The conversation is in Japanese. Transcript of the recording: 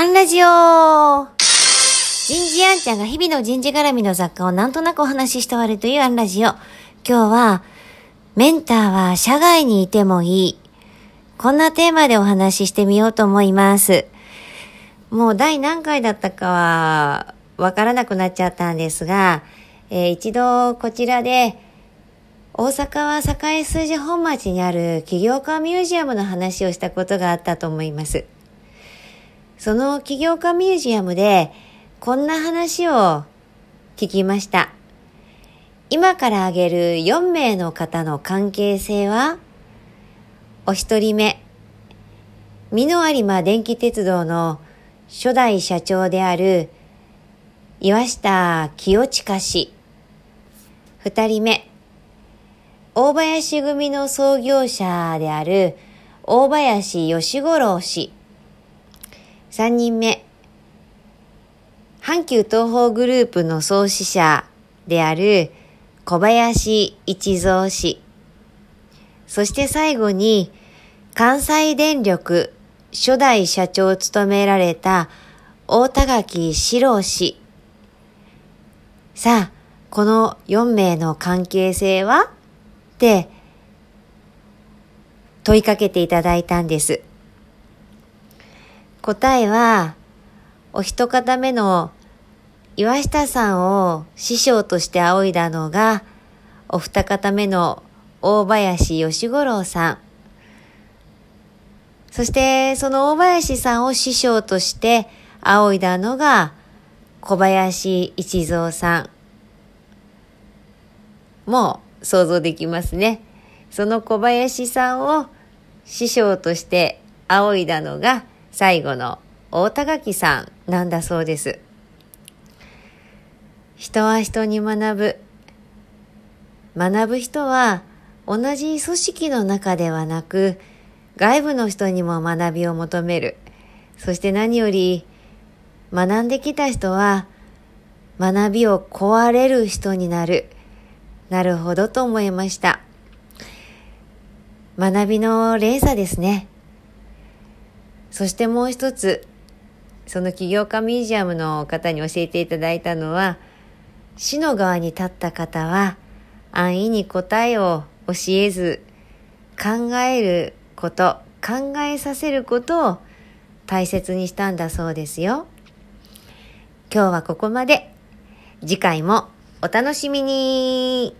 アンラジオ人事アンちゃんが日々の人事絡みの雑貨をなんとなくお話しして終わるというアンラジオ。今日は、メンターは社外にいてもいい。こんなテーマでお話ししてみようと思います。もう第何回だったかはわからなくなっちゃったんですが、えー、一度こちらで大阪は堺筋本町にある起業家ミュージアムの話をしたことがあったと思います。その起業家ミュージアムでこんな話を聞きました。今から挙げる4名の方の関係性はお一人目、美濃有馬電気鉄道の初代社長である岩下清親氏。二人目、大林組の創業者である大林義五郎氏。三人目、阪急東方グループの創始者である小林一三氏。そして最後に、関西電力初代社長を務められた大田垣史郎氏。さあ、この4名の関係性は？って問いかけていただいたんです。答えは、お一方目の岩下さんを師匠として仰いだのが、お二方目の大林義五郎さん。そしてその大林さんを師匠として仰いだのが小林一三さん。もう想像できますね。その小林さんを師匠として仰いだのが最後の大田垣さんなんだそうです。人は人に学ぶ。学ぶ人は同じ組織の中ではなく外部の人にも学びを求める。そして何より学んできた人は学びを壊れる人になる。なるほどと思いました。学びの連鎖ですね。そしてもう一つ、その起業家ミュージアムの方に教えていただいたのは、死の側に立った方は安易に答えを教えず考えること、考えさせることを大切にしたんだそうですよ。今日はここまで。次回もお楽しみに